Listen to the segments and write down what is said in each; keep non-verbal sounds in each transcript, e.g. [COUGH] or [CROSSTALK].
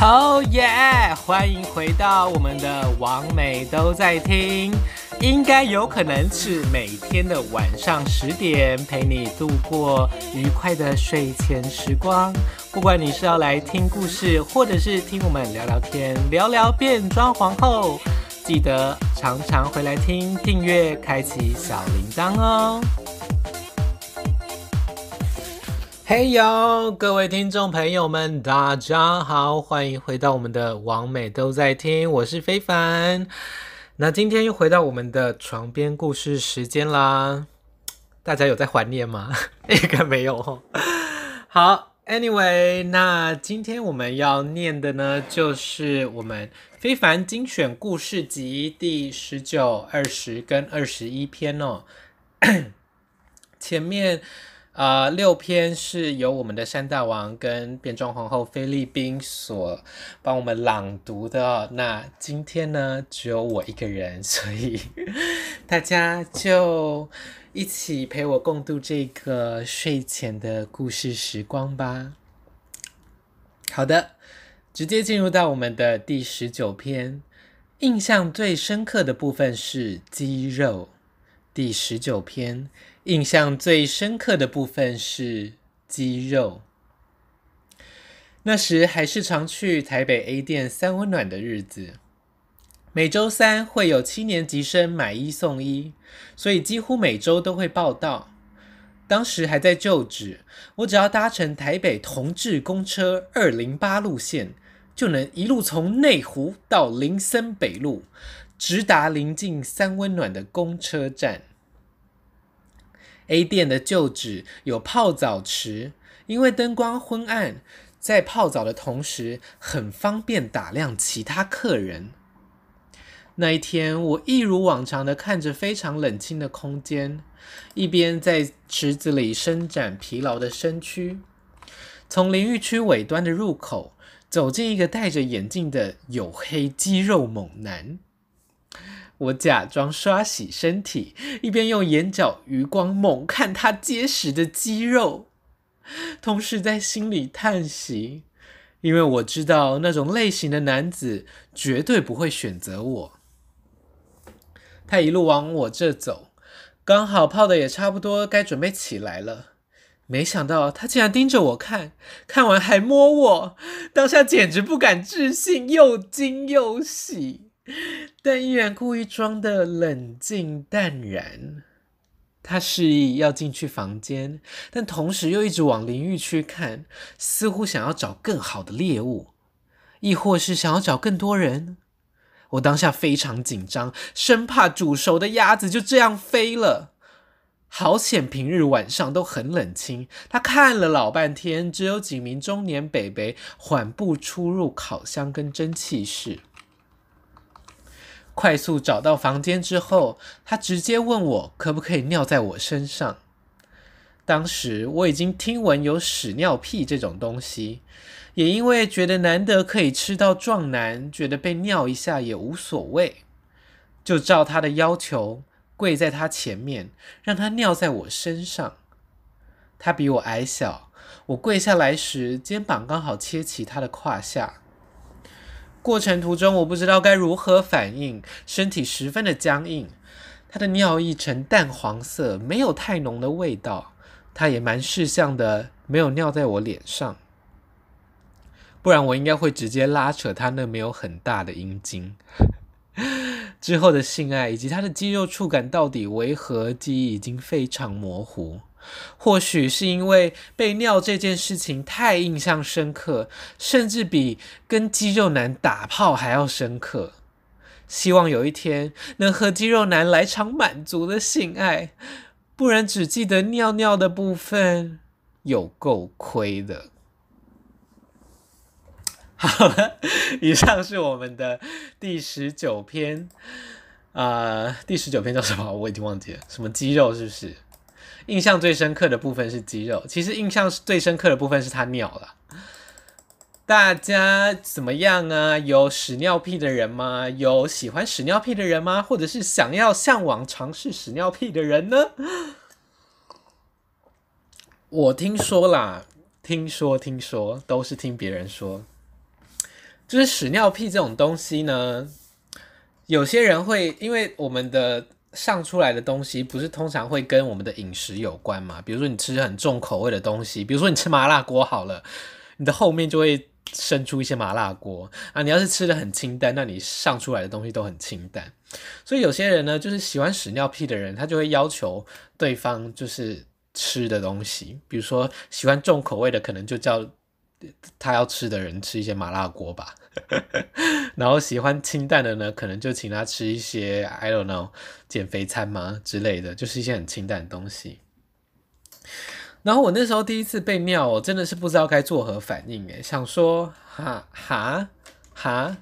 哦耶！欢迎回到我们的王美都在听，应该有可能是每天的晚上十点，陪你度过愉快的睡前时光。不管你是要来听故事，或者是听我们聊聊天，聊聊变装皇后，记得常常回来听，订阅，开启小铃铛哦。嘿哟，各位听众朋友们，大家好，欢迎回到我们的网美都在听，我是非凡。那今天又回到我们的床边故事时间啦，大家有在怀念吗？[LAUGHS] 应该没有哦。好，Anyway，那今天我们要念的呢，就是我们非凡精选故事集第十九、二十跟二十一篇哦。[COUGHS] 前面。啊、呃，六篇是由我们的山大王跟变装皇后菲律宾所帮我们朗读的。那今天呢，只有我一个人，所以 [LAUGHS] 大家就一起陪我共度这个睡前的故事时光吧。好的，直接进入到我们的第十九篇，印象最深刻的部分是肌肉。第十九篇。印象最深刻的部分是肌肉。那时还是常去台北 A 店三温暖的日子，每周三会有七年级生买一送一，所以几乎每周都会报到。当时还在旧址，我只要搭乘台北同志公车二零八路线，就能一路从内湖到林森北路，直达邻近三温暖的公车站。A 店的旧址有泡澡池，因为灯光昏暗，在泡澡的同时很方便打量其他客人。那一天，我一如往常的看着非常冷清的空间，一边在池子里伸展疲劳的身躯。从淋浴区尾端的入口走进一个戴着眼镜的黝黑肌肉猛男。我假装刷洗身体，一边用眼角余光猛看他结实的肌肉，同时在心里叹息，因为我知道那种类型的男子绝对不会选择我。他一路往我这走，刚好泡的也差不多，该准备起来了。没想到他竟然盯着我看，看完还摸我，当下简直不敢置信，又惊又喜。[LAUGHS] 但依然故意装的冷静淡然。他示意要进去房间，但同时又一直往淋浴区看，似乎想要找更好的猎物，亦或是想要找更多人。我当下非常紧张，生怕煮熟的鸭子就这样飞了。好险，平日晚上都很冷清。他看了老半天，只有几名中年北北缓步出入烤箱跟蒸汽室。快速找到房间之后，他直接问我可不可以尿在我身上。当时我已经听闻有屎尿屁这种东西，也因为觉得难得可以吃到壮男，觉得被尿一下也无所谓，就照他的要求跪在他前面，让他尿在我身上。他比我矮小，我跪下来时肩膀刚好切齐他的胯下。过程途中，我不知道该如何反应，身体十分的僵硬。他的尿液呈淡黄色，没有太浓的味道。他也蛮识相的，没有尿在我脸上，不然我应该会直接拉扯他那没有很大的阴茎。之后的性爱以及他的肌肉触感到底为何，记忆已经非常模糊。或许是因为被尿这件事情太印象深刻，甚至比跟肌肉男打炮还要深刻。希望有一天能和肌肉男来场满足的性爱，不然只记得尿尿的部分，有够亏的。[LAUGHS] 好了，以上是我们的第十九篇。啊、呃，第十九篇叫什么？我已经忘记了。什么肌肉？是不是？印象最深刻的部分是肌肉，其实印象最深刻的部分是他尿了。大家怎么样啊？有屎尿屁的人吗？有喜欢屎尿屁的人吗？或者是想要向往尝试屎尿屁的人呢？我听说啦，听说听说都是听别人说，就是屎尿屁这种东西呢，有些人会因为我们的上出来的东西不是通常会跟我们的饮食有关嘛？比如说你吃很重口味的东西，比如说你吃麻辣锅好了，你的后面就会生出一些麻辣锅啊。你要是吃的很清淡，那你上出来的东西都很清淡。所以有些人呢，就是喜欢屎尿屁的人，他就会要求对方就是吃的东西，比如说喜欢重口味的，可能就叫他要吃的人吃一些麻辣锅吧。[LAUGHS] 然后喜欢清淡的呢，可能就请他吃一些 I don't know 减肥餐嘛之类的，就是一些很清淡的东西。然后我那时候第一次被尿，我真的是不知道该作何反应诶，想说哈哈哈，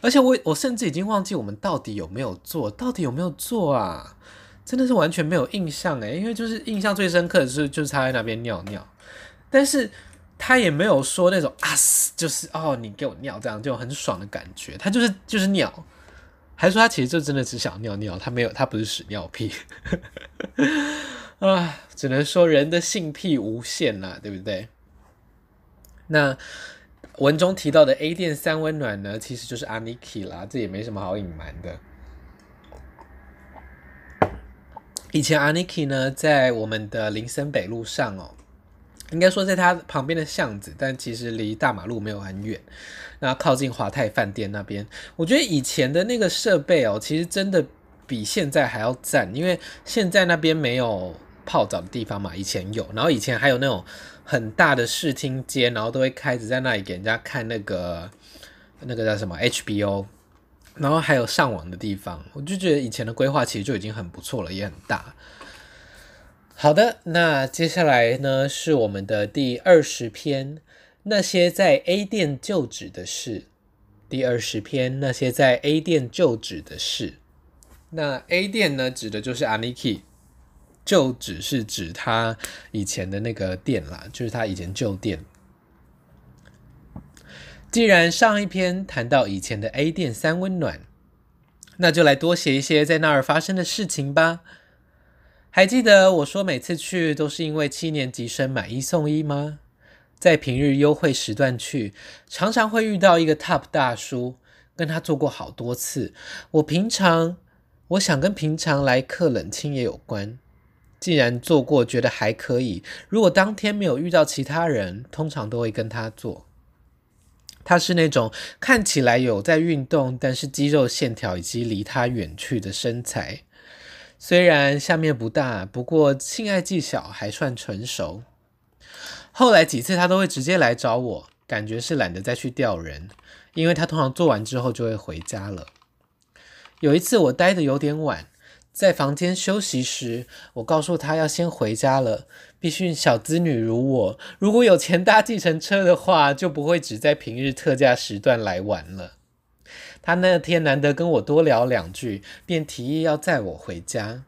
而且我我甚至已经忘记我们到底有没有做，到底有没有做啊？真的是完全没有印象诶，因为就是印象最深刻的是就是他在那边尿尿，但是。他也没有说那种啊，就是哦，你给我尿这样就很爽的感觉。他就是就是尿，还说他其实就真的只想尿尿，他没有，他不是屎尿屁。[LAUGHS] 啊，只能说人的性癖无限啦，对不对？那文中提到的 A 店三温暖呢，其实就是 Aniki 啦，这也没什么好隐瞒的。以前 Aniki 呢，在我们的林森北路上哦。应该说在它旁边的巷子，但其实离大马路没有很远。那靠近华泰饭店那边，我觉得以前的那个设备哦，其实真的比现在还要赞。因为现在那边没有泡澡的地方嘛，以前有。然后以前还有那种很大的视听间，然后都会开着在那里给人家看那个那个叫什么 HBO，然后还有上网的地方。我就觉得以前的规划其实就已经很不错了，也很大。好的，那接下来呢是我们的第二十篇，那些在 A 店旧址的事。第二十篇，那些在 A 店旧址的事。那 A 店呢，指的就是 Aniki，旧址是指他以前的那个店啦，就是他以前旧店。既然上一篇谈到以前的 A 店三温暖，那就来多写一些在那儿发生的事情吧。还记得我说每次去都是因为七年级生买一送一吗？在平日优惠时段去，常常会遇到一个 Top 大叔，跟他做过好多次。我平常我想跟平常来客冷清也有关。既然做过，觉得还可以。如果当天没有遇到其他人，通常都会跟他做。他是那种看起来有在运动，但是肌肉线条已经离他远去的身材。虽然下面不大，不过性爱技巧还算成熟。后来几次他都会直接来找我，感觉是懒得再去钓人，因为他通常做完之后就会回家了。有一次我待得有点晚，在房间休息时，我告诉他要先回家了。毕竟小资女如我，如果有钱搭计程车的话，就不会只在平日特价时段来玩了。他那天难得跟我多聊两句，便提议要载我回家。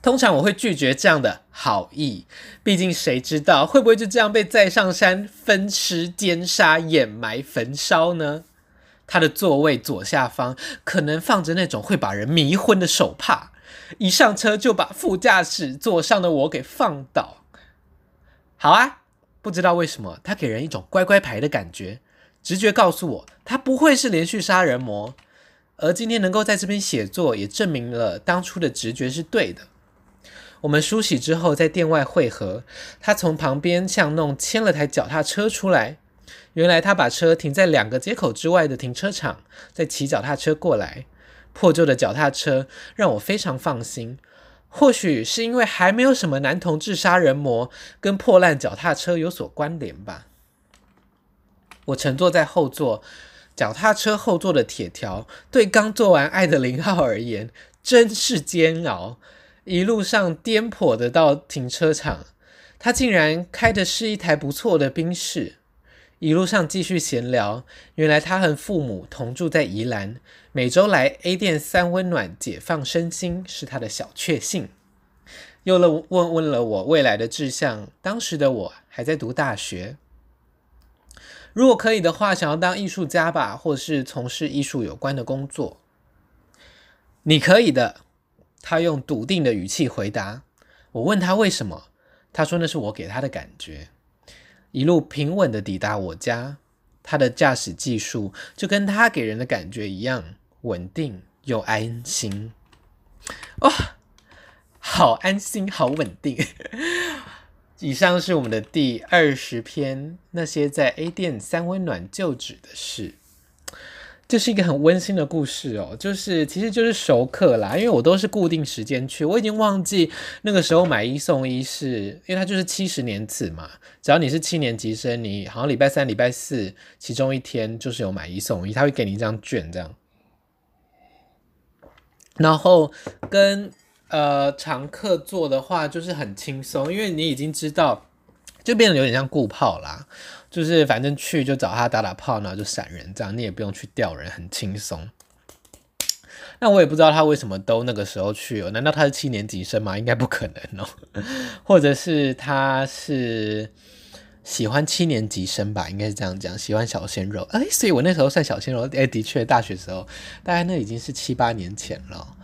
通常我会拒绝这样的好意，毕竟谁知道会不会就这样被载上山分尸、奸杀、掩埋、焚烧呢？他的座位左下方可能放着那种会把人迷昏的手帕，一上车就把副驾驶座上的我给放倒。好啊，不知道为什么他给人一种乖乖牌的感觉。直觉告诉我，他不会是连续杀人魔，而今天能够在这边写作，也证明了当初的直觉是对的。我们梳洗之后，在店外汇合，他从旁边巷弄牵了台脚踏车出来。原来他把车停在两个街口之外的停车场，再骑脚踏车过来。破旧的脚踏车让我非常放心，或许是因为还没有什么男同志杀人魔跟破烂脚踏车有所关联吧。我乘坐在后座，脚踏车后座的铁条对刚做完爱的零号而言真是煎熬。一路上颠簸的到停车场，他竟然开的是一台不错的宾士。一路上继续闲聊，原来他和父母同住在宜兰，每周来 A 店三温暖解放身心是他的小确幸。又了问问了我未来的志向，当时的我还在读大学。如果可以的话，想要当艺术家吧，或是从事艺术有关的工作。你可以的，他用笃定的语气回答。我问他为什么，他说那是我给他的感觉。一路平稳的抵达我家，他的驾驶技术就跟他给人的感觉一样稳定又安心。哇、哦，好安心，好稳定。以上是我们的第二十篇，那些在 A 店三温暖旧址的事。这是一个很温馨的故事哦，就是其实就是熟客啦，因为我都是固定时间去，我已经忘记那个时候买一送一是，因为它就是七十年次嘛，只要你是七年级生，你好像礼拜三、礼拜四其中一天就是有买一送一，他会给你一张券这样，然后跟呃常客坐的话就是很轻松，因为你已经知道，就变得有点像顾炮啦。就是反正去就找他打打炮，然后就闪人，这样你也不用去钓人，很轻松。那我也不知道他为什么都那个时候去哦？难道他是七年级生吗？应该不可能哦。[LAUGHS] 或者是他是喜欢七年级生吧？应该是这样讲，喜欢小鲜肉。哎，所以我那时候算小鲜肉。哎，的确，大学时候大概那已经是七八年前了。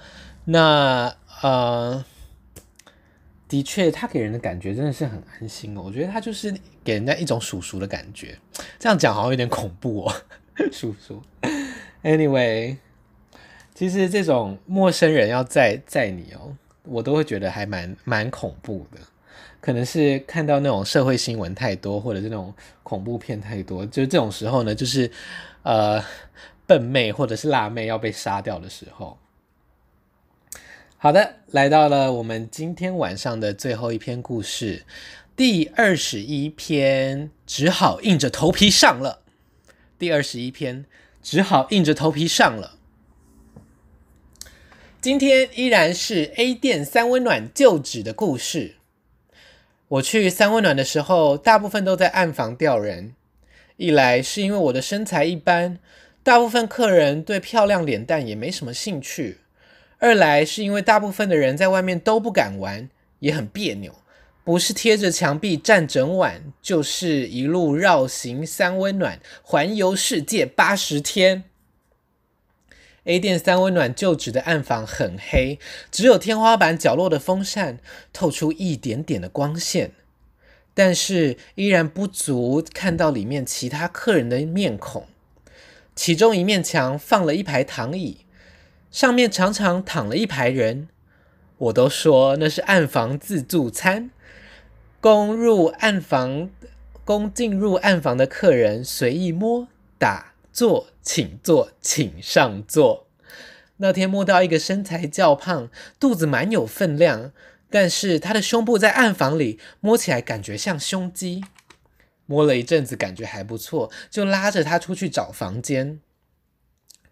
那呃。的确，他给人的感觉真的是很安心哦。我觉得他就是给人家一种叔叔的感觉，这样讲好像有点恐怖哦，[LAUGHS] 叔叔。Anyway，其实这种陌生人要载载你哦，我都会觉得还蛮蛮恐怖的。可能是看到那种社会新闻太多，或者是那种恐怖片太多，就是这种时候呢，就是呃笨妹或者是辣妹要被杀掉的时候。好的，来到了我们今天晚上的最后一篇故事，第二十一篇，只好硬着头皮上了。第二十一篇，只好硬着头皮上了。今天依然是 A 店三温暖旧址的故事。我去三温暖的时候，大部分都在暗房钓人。一来是因为我的身材一般，大部分客人对漂亮脸蛋也没什么兴趣。二来是因为大部分的人在外面都不敢玩，也很别扭，不是贴着墙壁站整晚，就是一路绕行三温暖，环游世界八十天。A 店三温暖旧址的暗房很黑，只有天花板角落的风扇透出一点点的光线，但是依然不足看到里面其他客人的面孔。其中一面墙放了一排躺椅。上面常常躺了一排人，我都说那是暗房自助餐，攻入暗房、攻进入暗房的客人随意摸、打、坐，请坐，请上座。那天摸到一个身材较胖、肚子蛮有分量，但是他的胸部在暗房里摸起来感觉像胸肌，摸了一阵子感觉还不错，就拉着他出去找房间。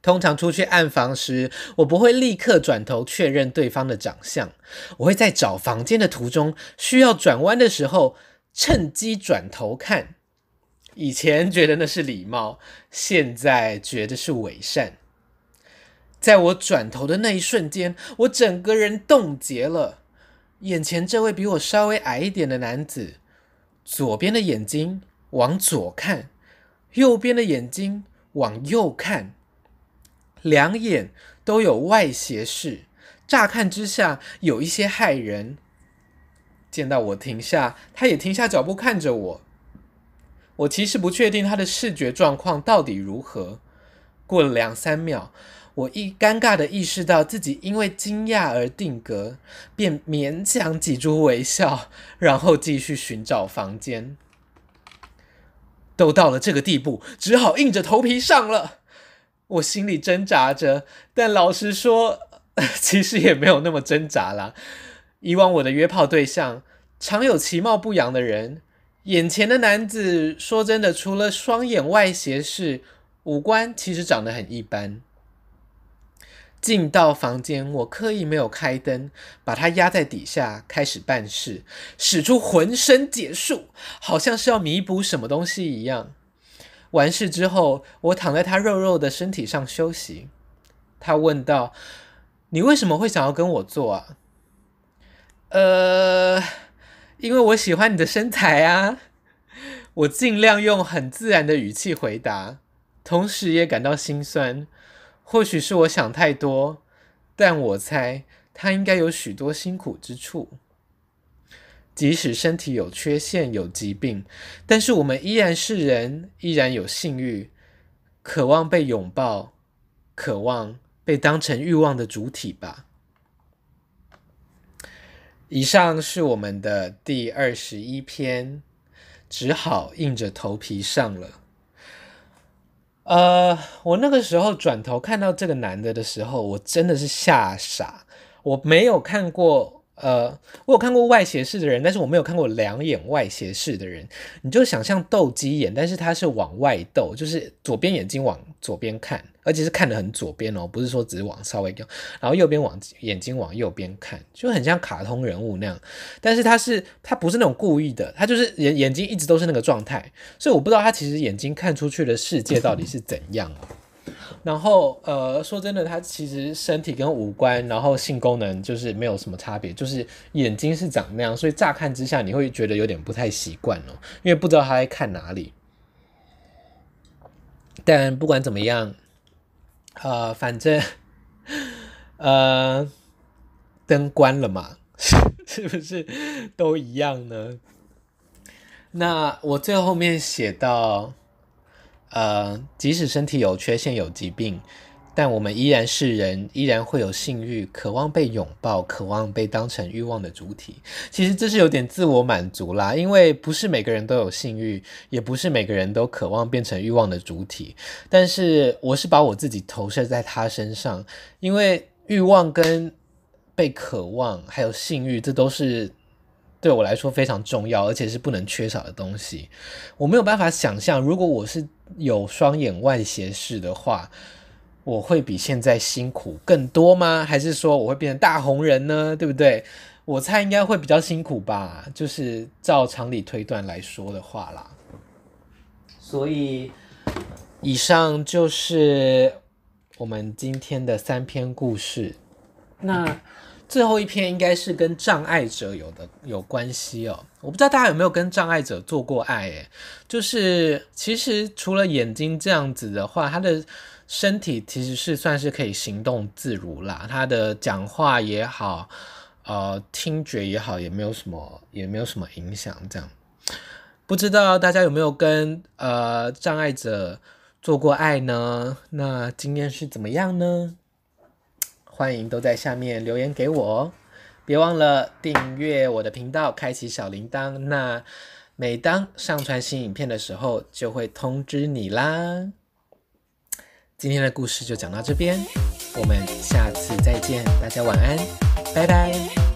通常出去暗房时，我不会立刻转头确认对方的长相，我会在找房间的途中，需要转弯的时候，趁机转头看。以前觉得那是礼貌，现在觉得是伪善。在我转头的那一瞬间，我整个人冻结了。眼前这位比我稍微矮一点的男子，左边的眼睛往左看，右边的眼睛往右看。两眼都有外斜视，乍看之下有一些骇人。见到我停下，他也停下脚步看着我。我其实不确定他的视觉状况到底如何。过了两三秒，我一尴尬地意识到自己因为惊讶而定格，便勉强挤出微笑，然后继续寻找房间。都到了这个地步，只好硬着头皮上了。我心里挣扎着，但老实说，[LAUGHS] 其实也没有那么挣扎啦。以往我的约炮对象常有其貌不扬的人，眼前的男子说真的，除了双眼外斜视，五官其实长得很一般。进到房间，我刻意没有开灯，把他压在底下，开始办事，使出浑身解数，好像是要弥补什么东西一样。完事之后，我躺在他肉肉的身体上休息。他问道：“你为什么会想要跟我做啊？”“呃，因为我喜欢你的身材啊。”我尽量用很自然的语气回答，同时也感到心酸。或许是我想太多，但我猜他应该有许多辛苦之处。即使身体有缺陷、有疾病，但是我们依然是人，依然有性欲，渴望被拥抱，渴望被当成欲望的主体吧。以上是我们的第二十一篇，只好硬着头皮上了。呃，我那个时候转头看到这个男的的时候，我真的是吓傻，我没有看过。呃，我有看过外斜视的人，但是我没有看过两眼外斜视的人。你就想象斗鸡眼，但是他是往外斗，就是左边眼睛往左边看，而且是看得很左边哦，不是说只是往稍微掉，然后右边往眼睛往右边看，就很像卡通人物那样。但是他是他不是那种故意的，他就是眼眼睛一直都是那个状态，所以我不知道他其实眼睛看出去的世界到底是怎样。然后，呃，说真的，他其实身体跟五官，然后性功能就是没有什么差别，就是眼睛是长那样，所以乍看之下你会觉得有点不太习惯哦，因为不知道他在看哪里。但不管怎么样，呃，反正，呃，灯关了嘛，[LAUGHS] 是不是都一样呢？那我最后面写到。呃，即使身体有缺陷、有疾病，但我们依然是人，依然会有性欲，渴望被拥抱，渴望被当成欲望的主体。其实这是有点自我满足啦，因为不是每个人都有性欲，也不是每个人都渴望变成欲望的主体。但是我是把我自己投射在他身上，因为欲望跟被渴望，还有性欲，这都是。对我来说非常重要，而且是不能缺少的东西。我没有办法想象，如果我是有双眼外斜视的话，我会比现在辛苦更多吗？还是说我会变成大红人呢？对不对？我猜应该会比较辛苦吧，就是照常理推断来说的话啦。所以，以上就是我们今天的三篇故事。那。最后一篇应该是跟障碍者有的有关系哦，我不知道大家有没有跟障碍者做过爱诶，就是其实除了眼睛这样子的话，他的身体其实是算是可以行动自如啦，他的讲话也好，呃，听觉也好，也没有什么也没有什么影响。这样，不知道大家有没有跟呃障碍者做过爱呢？那经验是怎么样呢？欢迎都在下面留言给我哦，别忘了订阅我的频道，开启小铃铛。那每当上传新影片的时候，就会通知你啦。今天的故事就讲到这边，我们下次再见，大家晚安，拜拜。